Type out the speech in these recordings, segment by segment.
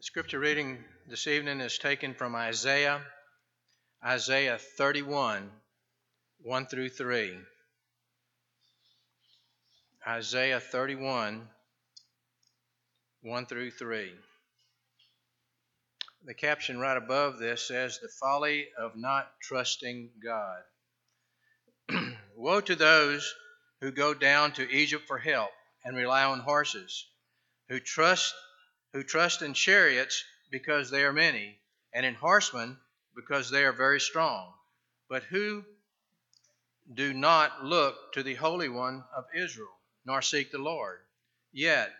The scripture reading this evening is taken from Isaiah, Isaiah 31, 1 through 3. Isaiah 31, 1 through 3. The caption right above this says, The Folly of Not Trusting God. Woe to those who go down to Egypt for help and rely on horses, who trust who trust in chariots because they are many, and in horsemen because they are very strong, but who do not look to the Holy One of Israel, nor seek the Lord. Yet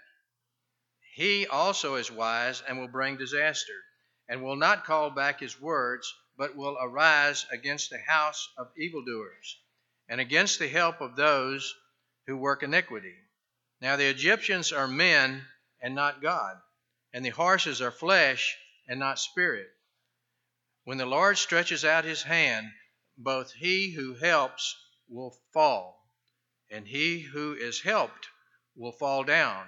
he also is wise and will bring disaster, and will not call back his words, but will arise against the house of evildoers, and against the help of those who work iniquity. Now the Egyptians are men and not God and the horses are flesh and not spirit. When the Lord stretches out his hand, both he who helps will fall, and he who is helped will fall down.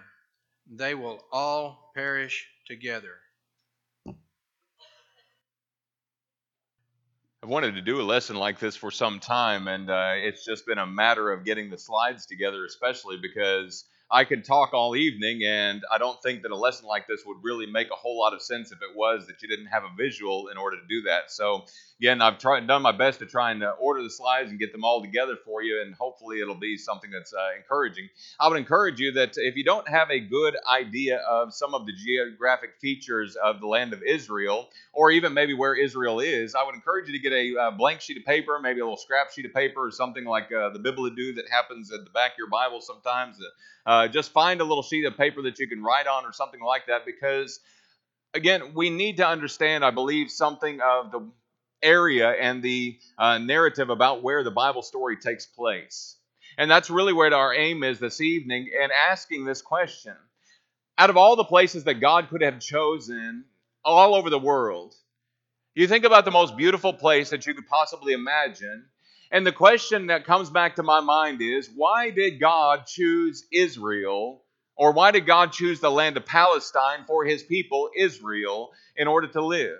They will all perish together. I've wanted to do a lesson like this for some time, and uh, it's just been a matter of getting the slides together, especially because I could talk all evening, and I don't think that a lesson like this would really make a whole lot of sense if it was that you didn't have a visual in order to do that. So, again, I've tried done my best to try and uh, order the slides and get them all together for you, and hopefully it'll be something that's uh, encouraging. I would encourage you that if you don't have a good idea of some of the geographic features of the land of Israel, or even maybe where Israel is, I would encourage you to get a uh, blank sheet of paper, maybe a little scrap sheet of paper, or something like uh, the Bibliadu that happens at the back of your Bible sometimes. Uh, just find a little sheet of paper that you can write on or something like that because, again, we need to understand, I believe, something of the area and the uh, narrative about where the Bible story takes place. And that's really where our aim is this evening and asking this question. Out of all the places that God could have chosen all over the world, you think about the most beautiful place that you could possibly imagine, and the question that comes back to my mind is why did God choose Israel, or why did God choose the land of Palestine for his people, Israel, in order to live?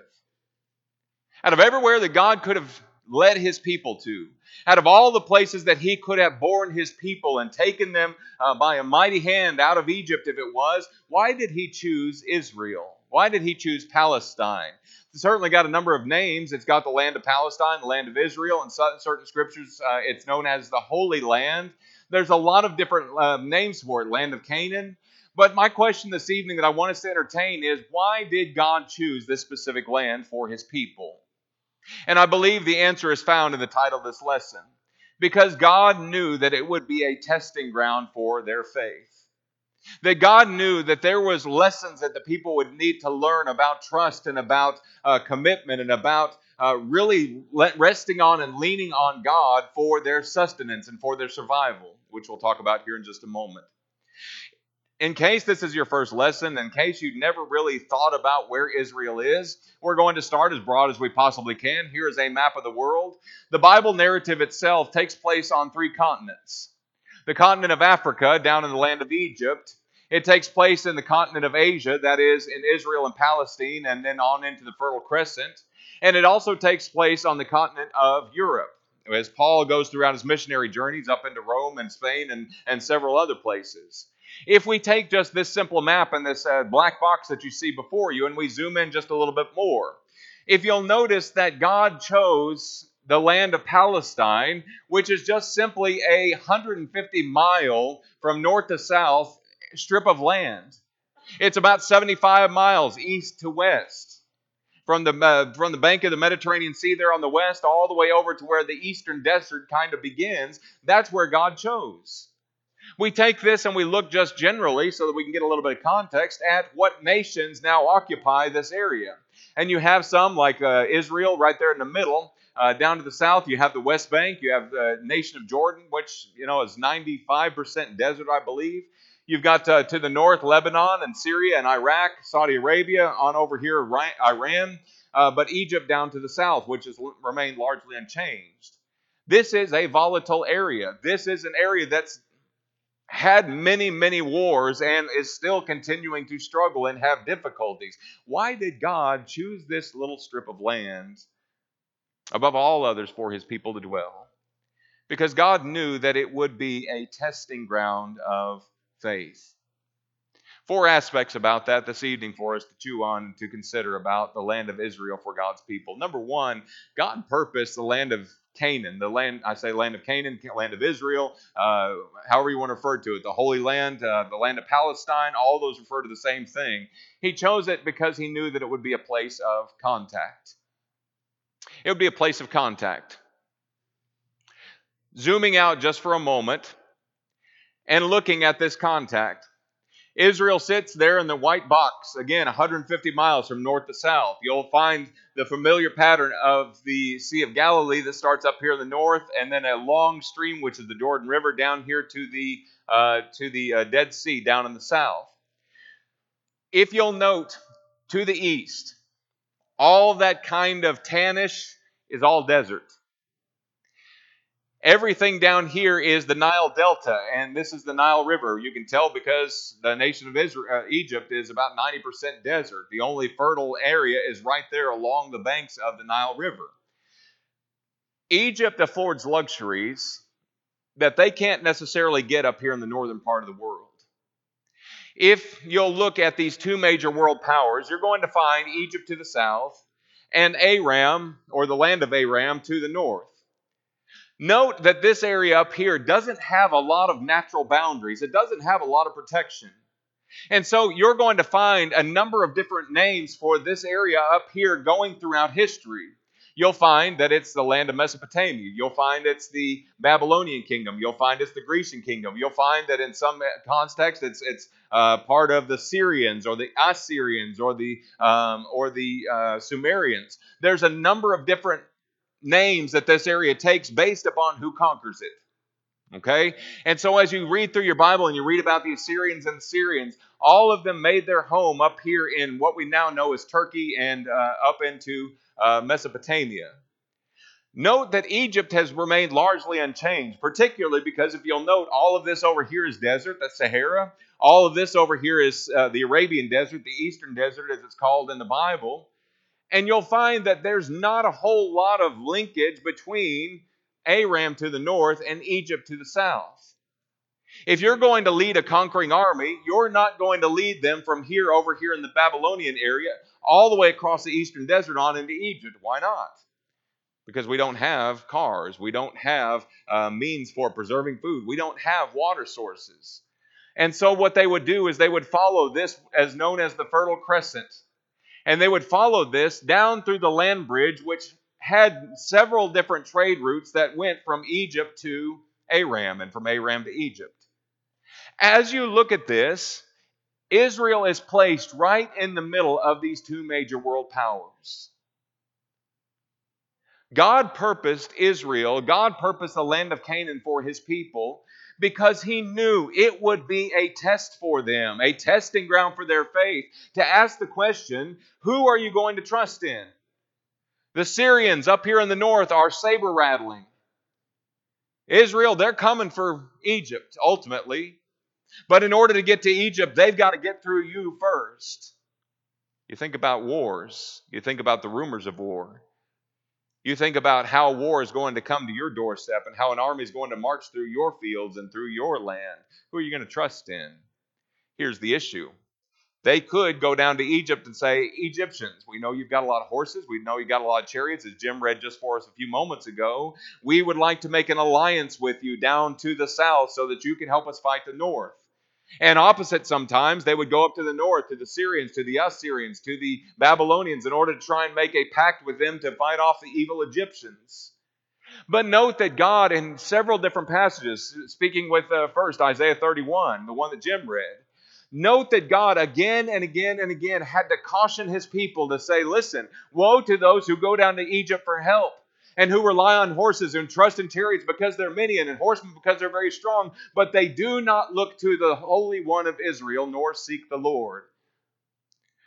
Out of everywhere that God could have led his people to, out of all the places that he could have borne his people and taken them uh, by a mighty hand out of Egypt, if it was, why did he choose Israel? Why did he choose Palestine? It's certainly got a number of names. It's got the land of Palestine, the land of Israel, and certain scriptures uh, it's known as the Holy Land. There's a lot of different uh, names for it, land of Canaan. But my question this evening that I want us to entertain is why did God choose this specific land for his people? And I believe the answer is found in the title of this lesson. Because God knew that it would be a testing ground for their faith. That God knew that there was lessons that the people would need to learn about trust and about uh, commitment and about uh, really resting on and leaning on God for their sustenance and for their survival, which we'll talk about here in just a moment. In case this is your first lesson, in case you've never really thought about where Israel is, we're going to start as broad as we possibly can. Here is a map of the world. The Bible narrative itself takes place on three continents the continent of Africa, down in the land of Egypt. It takes place in the continent of Asia, that is, in Israel and Palestine, and then on into the Fertile Crescent. And it also takes place on the continent of Europe, as Paul goes throughout his missionary journeys up into Rome and Spain and, and several other places. If we take just this simple map and this uh, black box that you see before you, and we zoom in just a little bit more, if you'll notice that God chose the land of Palestine, which is just simply a 150 mile from north to south strip of land. It's about 75 miles east to west. From the, uh, from the bank of the Mediterranean Sea there on the west, all the way over to where the eastern desert kind of begins, that's where God chose. We take this and we look just generally so that we can get a little bit of context at what nations now occupy this area. And you have some like uh, Israel right there in the middle, uh, down to the south, you have the West Bank. You have the nation of Jordan, which you know is 95% desert, I believe. You've got uh, to the north Lebanon and Syria and Iraq, Saudi Arabia, on over here Iran, uh, but Egypt down to the south, which has remained largely unchanged. This is a volatile area. This is an area that's had many, many wars and is still continuing to struggle and have difficulties. Why did God choose this little strip of land above all others for his people to dwell? Because God knew that it would be a testing ground of faith. Four aspects about that this evening for us to chew on and to consider about the land of Israel for God's people. Number one, God purposed the land of Canaan, the land, I say land of Canaan, land of Israel, uh, however you want to refer to it, the Holy Land, uh, the land of Palestine, all those refer to the same thing. He chose it because he knew that it would be a place of contact. It would be a place of contact. Zooming out just for a moment and looking at this contact, Israel sits there in the white box, again, 150 miles from north to south. You'll find the familiar pattern of the Sea of Galilee that starts up here in the north, and then a long stream, which is the Jordan River, down here to the, uh, to the uh, Dead Sea down in the south. If you'll note, to the east, all that kind of tannish is all desert. Everything down here is the Nile Delta, and this is the Nile River. You can tell because the nation of Israel, uh, Egypt is about 90% desert. The only fertile area is right there along the banks of the Nile River. Egypt affords luxuries that they can't necessarily get up here in the northern part of the world. If you'll look at these two major world powers, you're going to find Egypt to the south and Aram, or the land of Aram, to the north. Note that this area up here doesn't have a lot of natural boundaries, it doesn't have a lot of protection. And so you're going to find a number of different names for this area up here going throughout history. You'll find that it's the land of Mesopotamia. You'll find it's the Babylonian kingdom. You'll find it's the Grecian kingdom. You'll find that in some context it's it's uh, part of the Syrians or the Assyrians or the um, or the uh, Sumerians. There's a number of different names that this area takes based upon who conquers it. Okay? And so as you read through your Bible and you read about the Assyrians and the Syrians, all of them made their home up here in what we now know as Turkey and uh, up into uh, Mesopotamia. Note that Egypt has remained largely unchanged, particularly because if you'll note, all of this over here is desert, the Sahara. All of this over here is uh, the Arabian desert, the Eastern desert, as it's called in the Bible and you'll find that there's not a whole lot of linkage between Aram to the north and Egypt to the south. If you're going to lead a conquering army, you're not going to lead them from here over here in the Babylonian area all the way across the eastern desert on into Egypt. Why not? Because we don't have cars, we don't have uh, means for preserving food, we don't have water sources. And so, what they would do is they would follow this as known as the Fertile Crescent and they would follow this down through the land bridge, which had several different trade routes that went from Egypt to Aram and from Aram to Egypt. As you look at this, Israel is placed right in the middle of these two major world powers. God purposed Israel, God purposed the land of Canaan for his people because he knew it would be a test for them, a testing ground for their faith, to ask the question who are you going to trust in? The Syrians up here in the north are saber rattling. Israel, they're coming for Egypt ultimately. But in order to get to Egypt, they've got to get through you first. You think about wars, you think about the rumors of war. You think about how war is going to come to your doorstep and how an army is going to march through your fields and through your land. Who are you going to trust in? Here's the issue. They could go down to Egypt and say, Egyptians, we know you've got a lot of horses. We know you've got a lot of chariots, as Jim read just for us a few moments ago. We would like to make an alliance with you down to the south so that you can help us fight the north. And opposite sometimes, they would go up to the north, to the Syrians, to the Assyrians, to the Babylonians, in order to try and make a pact with them to fight off the evil Egyptians. But note that God, in several different passages, speaking with uh, first Isaiah 31, the one that Jim read, note that God again and again and again had to caution his people to say, Listen, woe to those who go down to Egypt for help and who rely on horses and trust in chariots because they're many and in horsemen because they're very strong, but they do not look to the Holy One of Israel nor seek the Lord.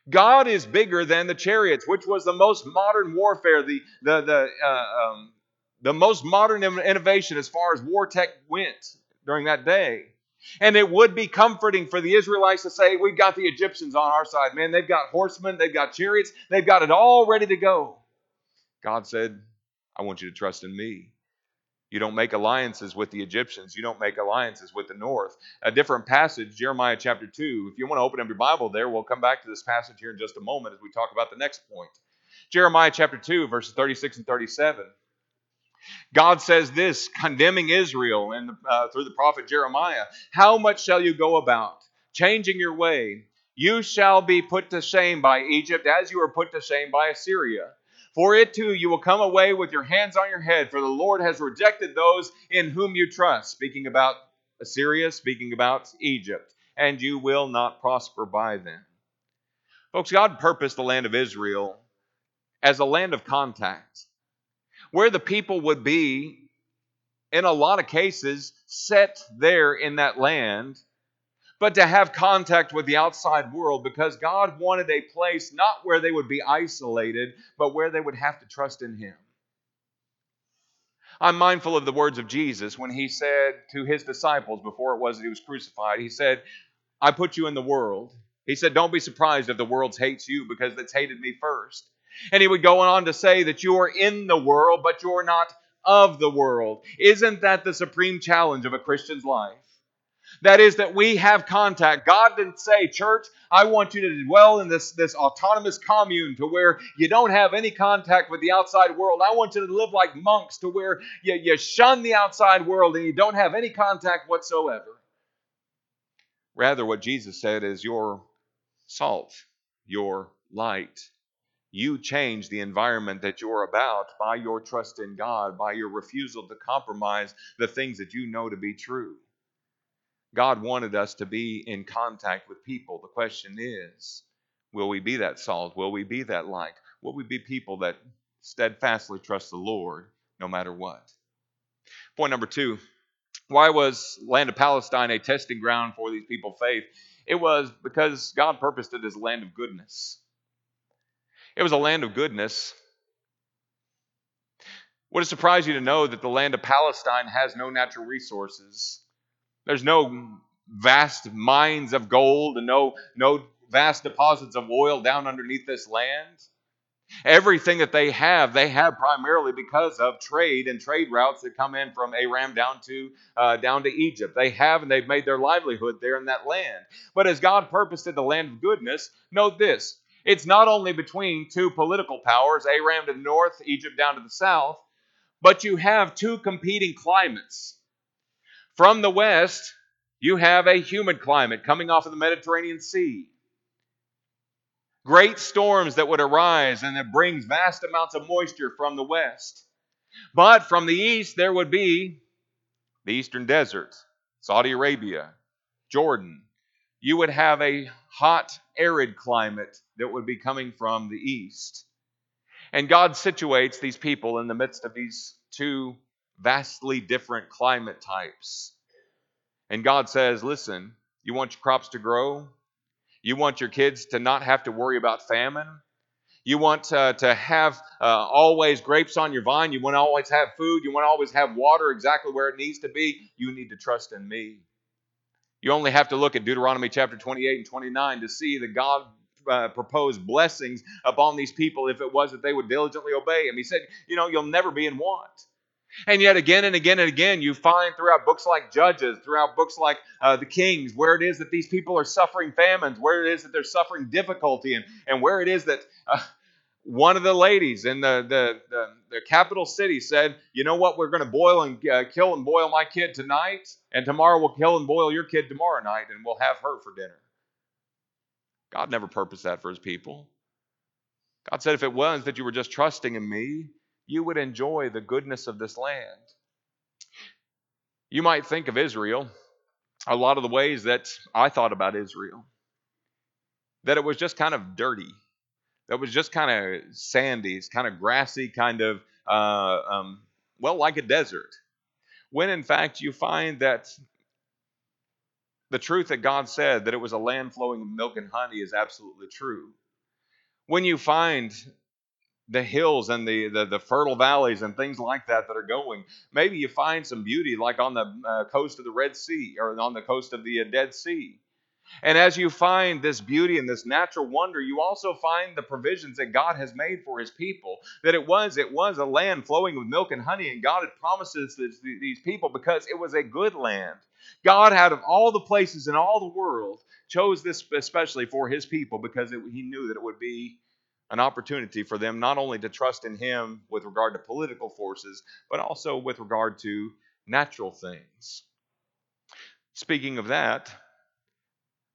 God is bigger than the chariots, which was the most modern warfare, the, the, the, uh, um, the most modern innovation as far as war tech went during that day. And it would be comforting for the Israelites to say, We've got the Egyptians on our side. Man, they've got horsemen, they've got chariots, they've got it all ready to go. God said, I want you to trust in me. You don't make alliances with the Egyptians. You don't make alliances with the north. A different passage, Jeremiah chapter 2. If you want to open up your Bible there, we'll come back to this passage here in just a moment as we talk about the next point. Jeremiah chapter 2, verses 36 and 37. God says this, condemning Israel and uh, through the prophet Jeremiah How much shall you go about, changing your way? You shall be put to shame by Egypt as you were put to shame by Assyria. For it too you will come away with your hands on your head, for the Lord has rejected those in whom you trust. Speaking about Assyria, speaking about Egypt, and you will not prosper by them. Folks, God purposed the land of Israel as a land of contact, where the people would be, in a lot of cases, set there in that land but to have contact with the outside world because God wanted a place not where they would be isolated, but where they would have to trust in Him. I'm mindful of the words of Jesus when He said to His disciples before it was that He was crucified, He said, I put you in the world. He said, Don't be surprised if the world hates you because it's hated me first. And He would go on to say that you are in the world, but you're not of the world. Isn't that the supreme challenge of a Christian's life? That is, that we have contact. God didn't say, Church, I want you to dwell in this, this autonomous commune to where you don't have any contact with the outside world. I want you to live like monks to where you, you shun the outside world and you don't have any contact whatsoever. Rather, what Jesus said is, Your salt, your light. You change the environment that you're about by your trust in God, by your refusal to compromise the things that you know to be true. God wanted us to be in contact with people. The question is will we be that salt? Will we be that light? Will we be people that steadfastly trust the Lord no matter what? Point number two why was land of Palestine a testing ground for these people's faith? It was because God purposed it as a land of goodness. It was a land of goodness. Would it surprise you to know that the land of Palestine has no natural resources? There's no vast mines of gold and no, no vast deposits of oil down underneath this land. Everything that they have, they have primarily because of trade and trade routes that come in from Aram down to uh, down to Egypt. They have and they've made their livelihood there in that land. But as God purposed in the land of goodness, note this: it's not only between two political powers, Aram to the north, Egypt down to the south, but you have two competing climates. From the west, you have a humid climate coming off of the Mediterranean Sea. Great storms that would arise and that brings vast amounts of moisture from the west. But from the east, there would be the eastern desert, Saudi Arabia, Jordan. You would have a hot, arid climate that would be coming from the east. And God situates these people in the midst of these two vastly different climate types. And God says, listen, you want your crops to grow? You want your kids to not have to worry about famine? You want uh, to have uh, always grapes on your vine. You want to always have food. You want to always have water exactly where it needs to be. You need to trust in me. You only have to look at Deuteronomy chapter 28 and 29 to see that God uh, proposed blessings upon these people if it was that they would diligently obey him. He said, You know, you'll never be in want. And yet, again and again and again, you find throughout books like Judges, throughout books like uh, the Kings, where it is that these people are suffering famines, where it is that they're suffering difficulty, and, and where it is that uh, one of the ladies in the, the, the, the, capital city said, You know what? We're going to boil and uh, kill and boil my kid tonight, and tomorrow we'll kill and boil your kid tomorrow night, and we'll have her for dinner. God never purposed that for his people. God said, If it was that you were just trusting in me, you would enjoy the goodness of this land. You might think of Israel a lot of the ways that I thought about Israel that it was just kind of dirty, that was just kind of sandy, it's kind of grassy, kind of, uh, um, well, like a desert. When in fact you find that the truth that God said that it was a land flowing with milk and honey is absolutely true. When you find the hills and the, the, the fertile valleys and things like that that are going. Maybe you find some beauty like on the uh, coast of the Red Sea or on the coast of the uh, Dead Sea. And as you find this beauty and this natural wonder, you also find the provisions that God has made for his people. That it was it was a land flowing with milk and honey, and God had promises these people because it was a good land. God, out of all the places in all the world, chose this especially for his people because it, he knew that it would be an opportunity for them not only to trust in him with regard to political forces, but also with regard to natural things. Speaking of that,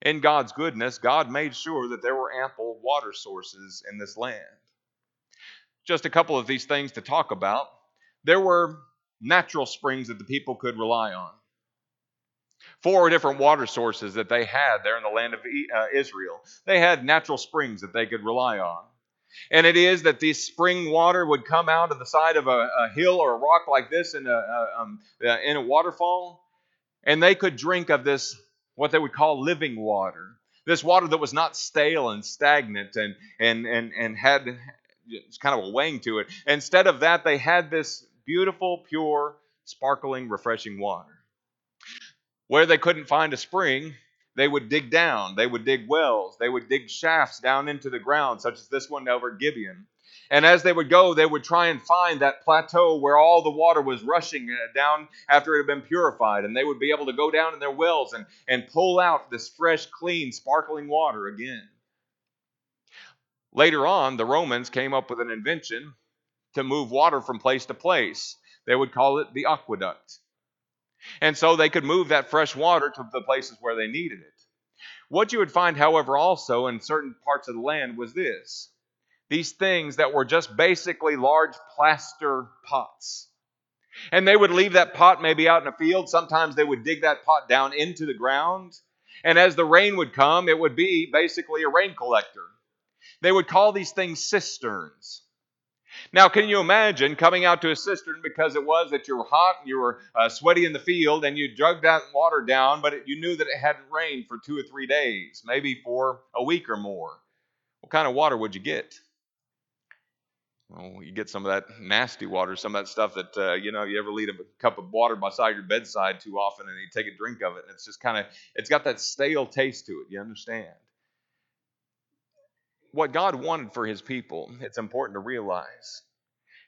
in God's goodness, God made sure that there were ample water sources in this land. Just a couple of these things to talk about. There were natural springs that the people could rely on. Four different water sources that they had there in the land of uh, Israel. They had natural springs that they could rely on. And it is that this spring water would come out of the side of a, a hill or a rock like this in a, a um, uh, in a waterfall, and they could drink of this what they would call living water. This water that was not stale and stagnant and, and, and, and had kind of a wang to it. Instead of that, they had this beautiful, pure, sparkling, refreshing water. Where they couldn't find a spring, they would dig down. They would dig wells. They would dig shafts down into the ground, such as this one over Gibeon. And as they would go, they would try and find that plateau where all the water was rushing uh, down after it had been purified. And they would be able to go down in their wells and, and pull out this fresh, clean, sparkling water again. Later on, the Romans came up with an invention to move water from place to place. They would call it the aqueduct. And so they could move that fresh water to the places where they needed it. What you would find, however, also in certain parts of the land was this these things that were just basically large plaster pots. And they would leave that pot maybe out in a field. Sometimes they would dig that pot down into the ground. And as the rain would come, it would be basically a rain collector. They would call these things cisterns. Now, can you imagine coming out to a cistern because it was that you were hot and you were uh, sweaty in the field and you drug that water down, but it, you knew that it hadn't rained for two or three days, maybe for a week or more? What kind of water would you get? Well, you get some of that nasty water, some of that stuff that uh, you know you ever leave a cup of water beside your bedside too often, and you take a drink of it, and it's just kind of it's got that stale taste to it. You understand? What God wanted for His people, it's important to realize,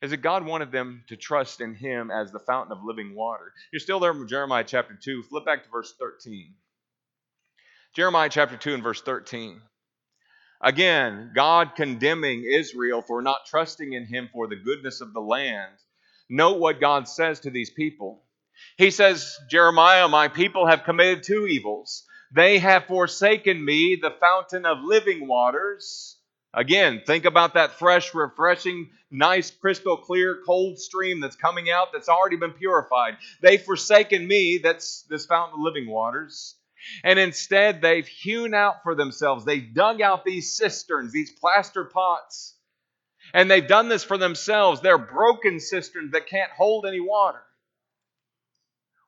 is that God wanted them to trust in Him as the fountain of living water. You're still there in Jeremiah chapter two. Flip back to verse 13. Jeremiah chapter two and verse 13. Again, God condemning Israel for not trusting in Him for the goodness of the land. Note what God says to these people. He says, Jeremiah, my people have committed two evils. They have forsaken me, the fountain of living waters. Again, think about that fresh, refreshing, nice, crystal clear, cold stream that's coming out that's already been purified. They've forsaken me, that's this fountain of living waters. And instead, they've hewn out for themselves, they've dug out these cisterns, these plaster pots. And they've done this for themselves. They're broken cisterns that can't hold any water.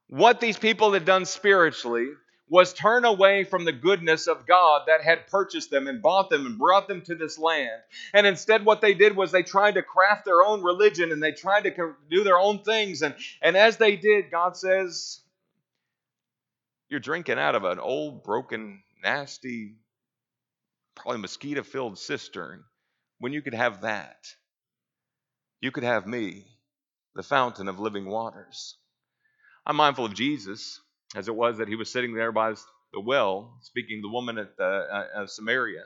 What these people had done spiritually was turn away from the goodness of God that had purchased them and bought them and brought them to this land. And instead, what they did was they tried to craft their own religion and they tried to do their own things. And, and as they did, God says, you're drinking out of an old, broken, nasty, probably mosquito filled cistern when you could have that. You could have me, the fountain of living waters. I'm mindful of Jesus, as it was that he was sitting there by the well, speaking to the woman at the, uh, Samaria.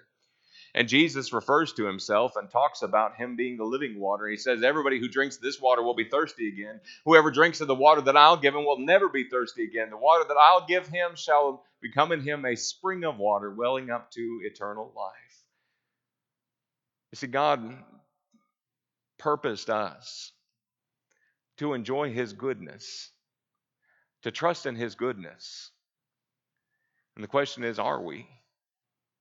And Jesus refers to himself and talks about him being the living water. He says, Everybody who drinks this water will be thirsty again. Whoever drinks of the water that I'll give him will never be thirsty again. The water that I'll give him shall become in him a spring of water welling up to eternal life. You see, God purposed us to enjoy his goodness, to trust in his goodness. And the question is, are we?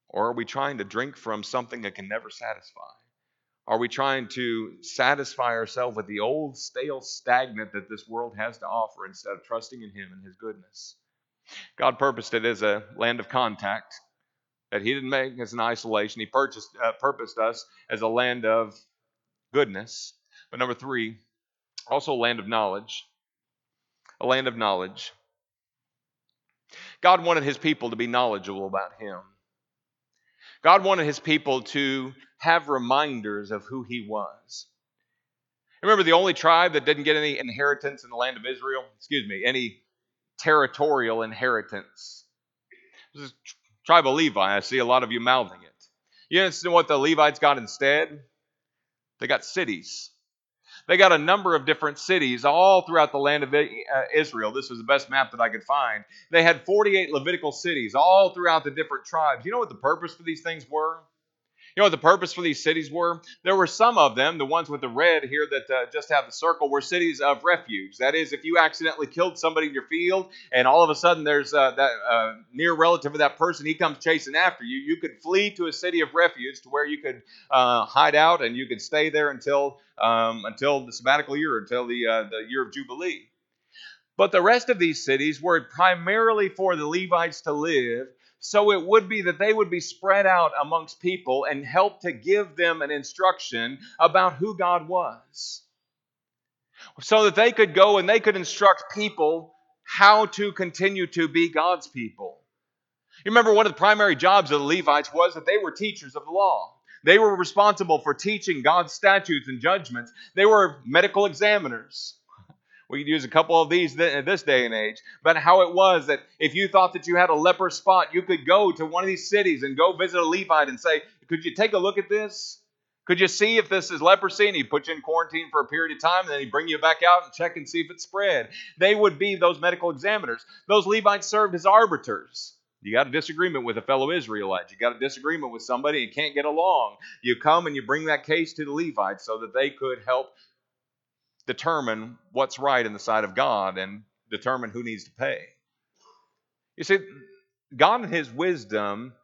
Or are we trying to drink from something that can never satisfy? Are we trying to satisfy ourselves with the old, stale, stagnant that this world has to offer instead of trusting in Him and His goodness? God purposed it as a land of contact that He didn't make as an isolation. He purchased, uh, purposed us as a land of goodness. But number three, also a land of knowledge. A land of knowledge. God wanted his people to be knowledgeable about him. God wanted his people to have reminders of who he was. Remember the only tribe that didn't get any inheritance in the land of Israel? Excuse me, any territorial inheritance. This is tribe of Levi. I see a lot of you mouthing it. You understand what the Levites got instead? They got cities. They got a number of different cities all throughout the land of uh, Israel. This was the best map that I could find. They had 48 Levitical cities all throughout the different tribes. You know what the purpose for these things were? You know what the purpose for these cities were? There were some of them, the ones with the red here that uh, just have the circle, were cities of refuge. That is, if you accidentally killed somebody in your field and all of a sudden there's uh, that uh, near relative of that person, he comes chasing after you, you could flee to a city of refuge to where you could uh, hide out and you could stay there until um, until the sabbatical year, until the uh, the year of jubilee. But the rest of these cities were primarily for the Levites to live so it would be that they would be spread out amongst people and help to give them an instruction about who God was. So that they could go and they could instruct people how to continue to be God's people. You remember one of the primary jobs of the Levites was that they were teachers of the law. They were responsible for teaching God's statutes and judgments. They were medical examiners. We could use a couple of these in this day and age. But how it was that if you thought that you had a leper spot, you could go to one of these cities and go visit a Levite and say, Could you take a look at this? Could you see if this is leprosy? And he'd put you in quarantine for a period of time, and then he'd bring you back out and check and see if it spread. They would be those medical examiners. Those Levites served as arbiters. You got a disagreement with a fellow Israelite. You got a disagreement with somebody and can't get along. You come and you bring that case to the Levites so that they could help determine what's right in the sight of God and determine who needs to pay. You see, God in His wisdom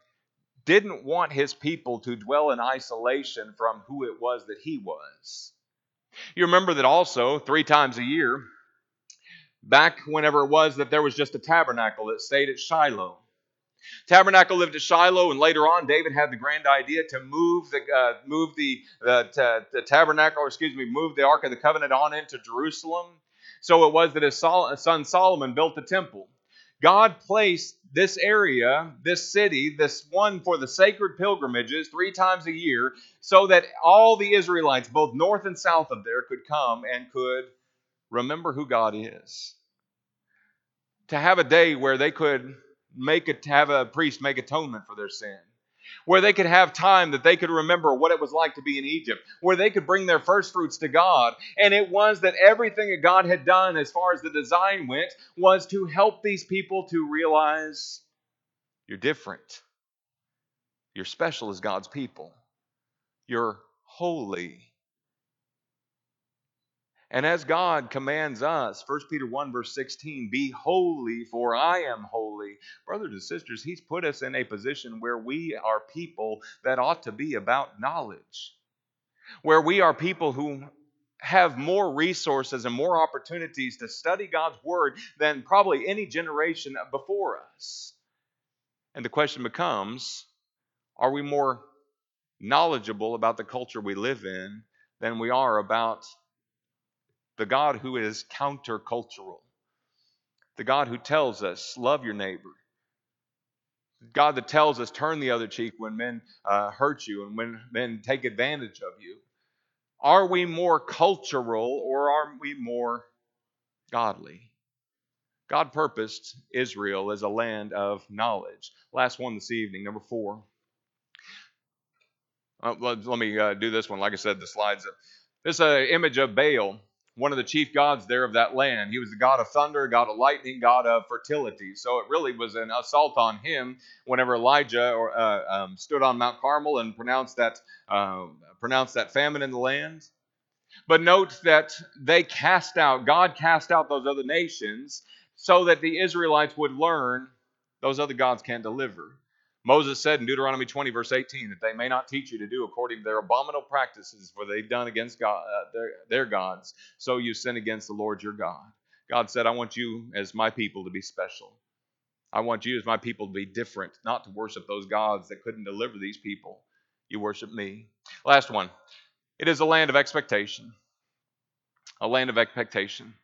didn't want His people to dwell in isolation from who it was that He was. You remember that also, three times a year, back whenever it was that there was just a tabernacle that stayed at Shiloh. Tabernacle lived at Shiloh, and later on, David had the grand idea to move the uh, move the, uh, t- the tabernacle, or excuse me, move the Ark of the Covenant on into Jerusalem. So it was that his Sol- son Solomon built the temple. God placed this area, this city, this one for the sacred pilgrimages three times a year, so that all the Israelites, both north and south of there, could come and could remember who God is. To have a day where they could make it have a priest make atonement for their sin where they could have time that they could remember what it was like to be in Egypt, where they could bring their first fruits to God. And it was that everything that God had done, as far as the design went, was to help these people to realize you're different. You're special as God's people. You're holy. And as God commands us, 1 Peter 1, verse 16, be holy, for I am holy. Brothers and sisters, He's put us in a position where we are people that ought to be about knowledge, where we are people who have more resources and more opportunities to study God's Word than probably any generation before us. And the question becomes are we more knowledgeable about the culture we live in than we are about the God who is countercultural, the God who tells us, love your neighbor, God that tells us, turn the other cheek when men uh, hurt you and when men take advantage of you. Are we more cultural or are we more godly? God purposed Israel as a land of knowledge. Last one this evening, number four. Uh, let, let, me uh, do this one. Like I said, the slides. This is uh, image of Baal one of the chief gods there of that land. He was the god of thunder, god of lightning, god of fertility. So it really was an assault on him whenever Elijah or, uh, um, stood on Mount Carmel and pronounced that uh, pronounced that famine in the land. But note that they cast out, God cast out those other nations so that the Israelites would learn those other gods can't deliver. Moses said in Deuteronomy 20, verse 18, that they may not teach you to do according to their abominable practices, for they've done against God, uh, their, their gods, so you sin against the Lord your God. God said, I want you as my people to be special. I want you as my people to be different, not to worship those gods that couldn't deliver these people. You worship me. Last one. It is a land of expectation. A land of expectation.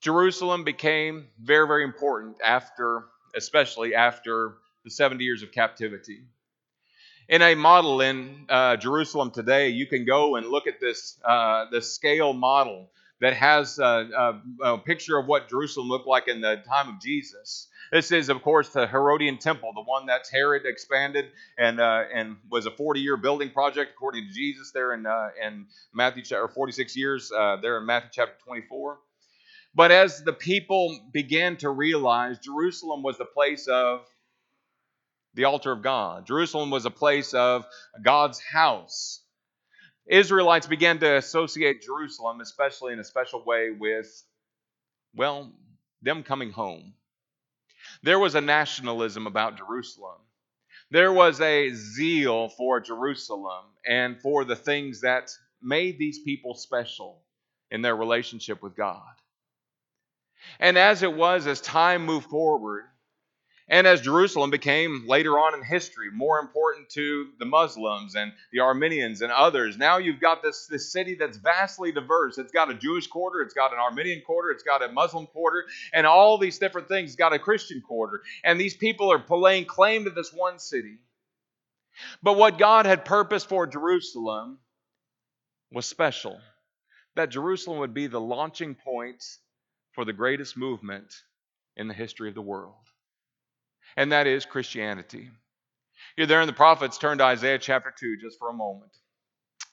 Jerusalem became very, very important after, especially after the 70 years of captivity. In a model in uh, Jerusalem today, you can go and look at this, uh, the scale model that has a, a, a, picture of what Jerusalem looked like in the time of Jesus. This is, of course, the Herodian temple, the one that Herod expanded and uh, and was a 40-year building project, according to Jesus, there in uh, in Matthew chapter 46 years uh, there in Matthew chapter 24. But as the people began to realize Jerusalem was the place of the altar of God, Jerusalem was a place of God's house. Israelites began to associate Jerusalem, especially in a special way, with, well, them coming home. There was a nationalism about Jerusalem. There was a zeal for Jerusalem and for the things that made these people special in their relationship with God. And as it was, as time moved forward, and as Jerusalem became later on in history more important to the Muslims and the Armenians and others, now you've got this, this city that's vastly diverse. It's got a Jewish quarter, it's got an Armenian quarter, it's got a Muslim quarter, and all these different things. It's got a Christian quarter. And these people are laying claim to this one city. But what God had purposed for Jerusalem was special. That Jerusalem would be the launching point for the greatest movement in the history of the world and that is Christianity. You're there in the prophets. Turn to Isaiah chapter 2 just for a moment.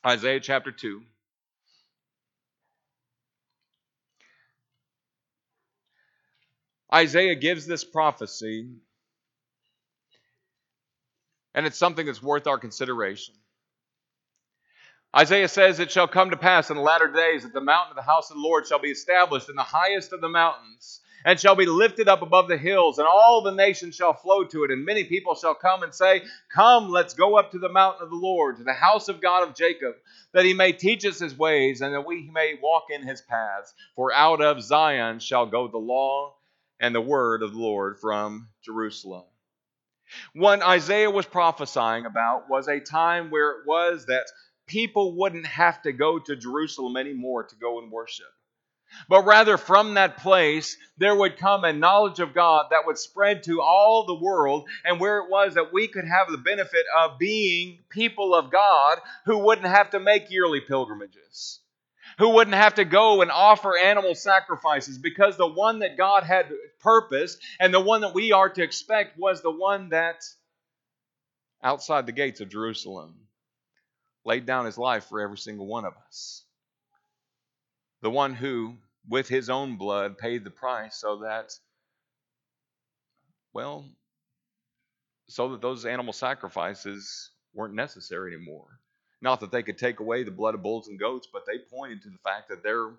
Isaiah chapter 2. Isaiah gives this prophecy, and it's something that's worth our consideration. Isaiah says, It shall come to pass in the latter days that the mountain of the house of the Lord shall be established in the highest of the mountains and shall be lifted up above the hills, and all the nations shall flow to it. And many people shall come and say, Come, let's go up to the mountain of the Lord, to the house of God of Jacob, that he may teach us his ways, and that we may walk in his paths. For out of Zion shall go the law and the word of the Lord from Jerusalem. What Isaiah was prophesying about was a time where it was that people wouldn't have to go to Jerusalem anymore to go and worship but rather from that place there would come a knowledge of God that would spread to all the world, and where it was that we could have the benefit of being people of God who wouldn't have to make yearly pilgrimages, who wouldn't have to go and offer animal sacrifices, because the one that God had purposed and the one that we are to expect was the one that outside the gates of Jerusalem laid down his life for every single one of us. The one who, with his own blood, paid the price so that, well, so that those animal sacrifices weren't necessary anymore. Not that they could take away the blood of bulls and goats, but they pointed to the fact that there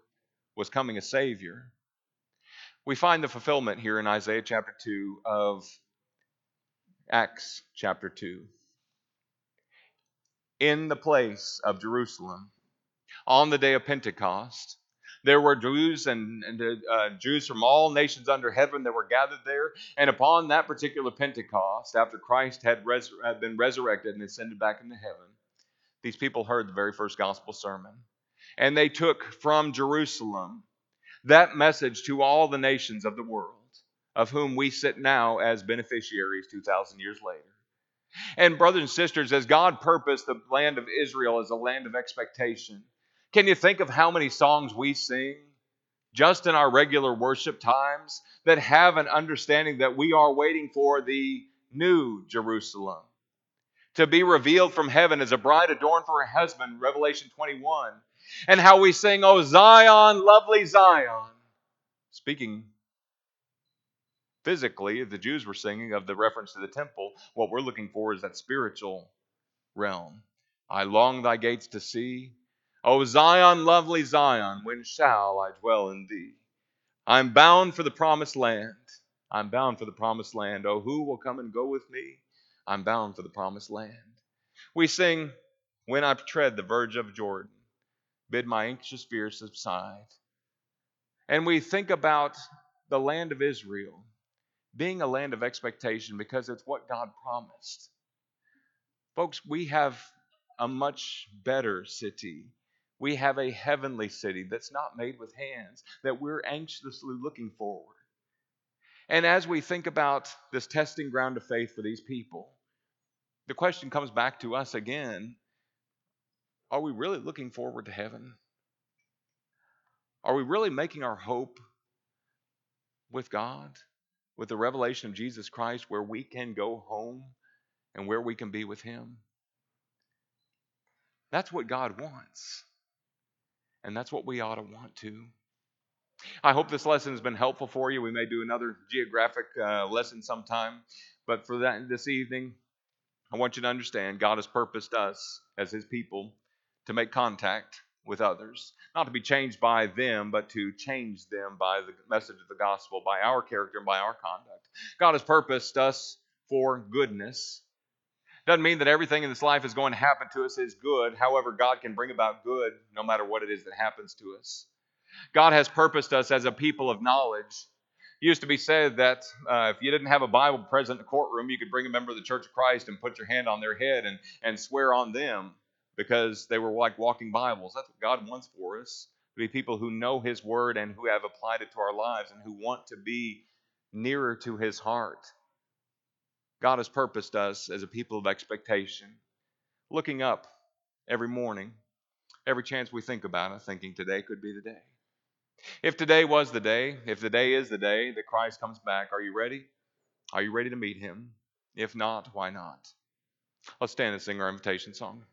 was coming a Savior. We find the fulfillment here in Isaiah chapter 2 of Acts chapter 2. In the place of Jerusalem, on the day of Pentecost, there were Jews and, and uh, Jews from all nations under heaven that were gathered there. And upon that particular Pentecost, after Christ had, res- had been resurrected and ascended back into heaven, these people heard the very first gospel sermon. And they took from Jerusalem that message to all the nations of the world, of whom we sit now as beneficiaries 2,000 years later. And, brothers and sisters, as God purposed the land of Israel as a land of expectation, can you think of how many songs we sing just in our regular worship times that have an understanding that we are waiting for the new Jerusalem to be revealed from heaven as a bride adorned for her husband, Revelation 21, and how we sing, Oh Zion, lovely Zion. Speaking physically, the Jews were singing of the reference to the temple. What we're looking for is that spiritual realm. I long thy gates to see, O Zion, lovely Zion, when shall I dwell in thee? I'm bound for the promised land. I'm bound for the promised land. Oh, who will come and go with me? I'm bound for the promised land. We sing, When I tread the verge of Jordan, bid my anxious fears subside. And we think about the land of Israel being a land of expectation because it's what God promised. Folks, we have a much better city. We have a heavenly city that's not made with hands, that we're anxiously looking forward. And as we think about this testing ground of faith for these people, the question comes back to us again are we really looking forward to heaven? Are we really making our hope with God, with the revelation of Jesus Christ, where we can go home and where we can be with Him? That's what God wants. And that's what we ought to want to. I hope this lesson has been helpful for you. We may do another geographic uh, lesson sometime, but for that this evening, I want you to understand God has purposed us as His people to make contact with others, not to be changed by them, but to change them by the message of the gospel, by our character and by our conduct. God has purposed us for goodness. Doesn't mean that everything in this life is going to happen to us is good. However, God can bring about good no matter what it is that happens to us. God has purposed us as a people of knowledge. It used to be said that uh, if you didn't have a Bible present in the courtroom, you could bring a member of the Church of Christ and put your hand on their head and, and swear on them because they were like walking Bibles. That's what God wants for us to be people who know His Word and who have applied it to our lives and who want to be nearer to His heart. God has purposed us as a people of expectation, looking up every morning, every chance we think about it, thinking today could be the day. If today was the day, if the day is the day that Christ comes back, are you ready? Are you ready to meet him? If not, why not? Let's stand and sing our invitation song.